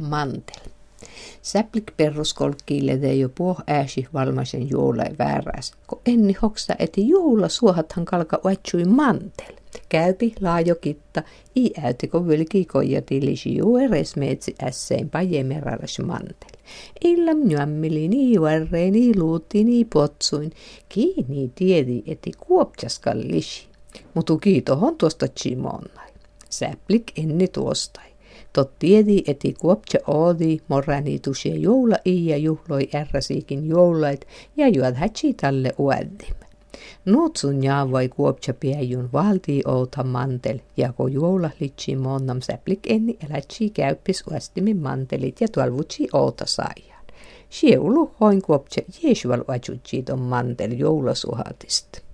mantel. Säplik peruskolkkiille te jo puh ääsi valmaisen juolai vääräs, kun enni hoksa eti juola suohathan kalka uetsui mantel. Käypi laajo kitta, i äytiko vilki koja tilisi juueres metsi ässein pajemeralas mantel. Illam nyämmili nii varrei nii luutti nii potsuin, kiini tiedi eti kuopjaskallisi. Mutu kiitohon tuosta chimonnai. Säplik enni tuostai. Tot tiedi, eti kuopja oodi morrani tusie joula ja juhloi ärrasiikin joulait ja juod hätsi tälle ueddim. Nuutsun vai kuopja piejun valtii outa mantel, ja ko joula litsi monnam säplik enni elätsi käyppis uestimin mantelit ja tuolvutsi outa saajan. Sielu hoin kuopja jeesuval ajutsi ton mantel joulasuhatista.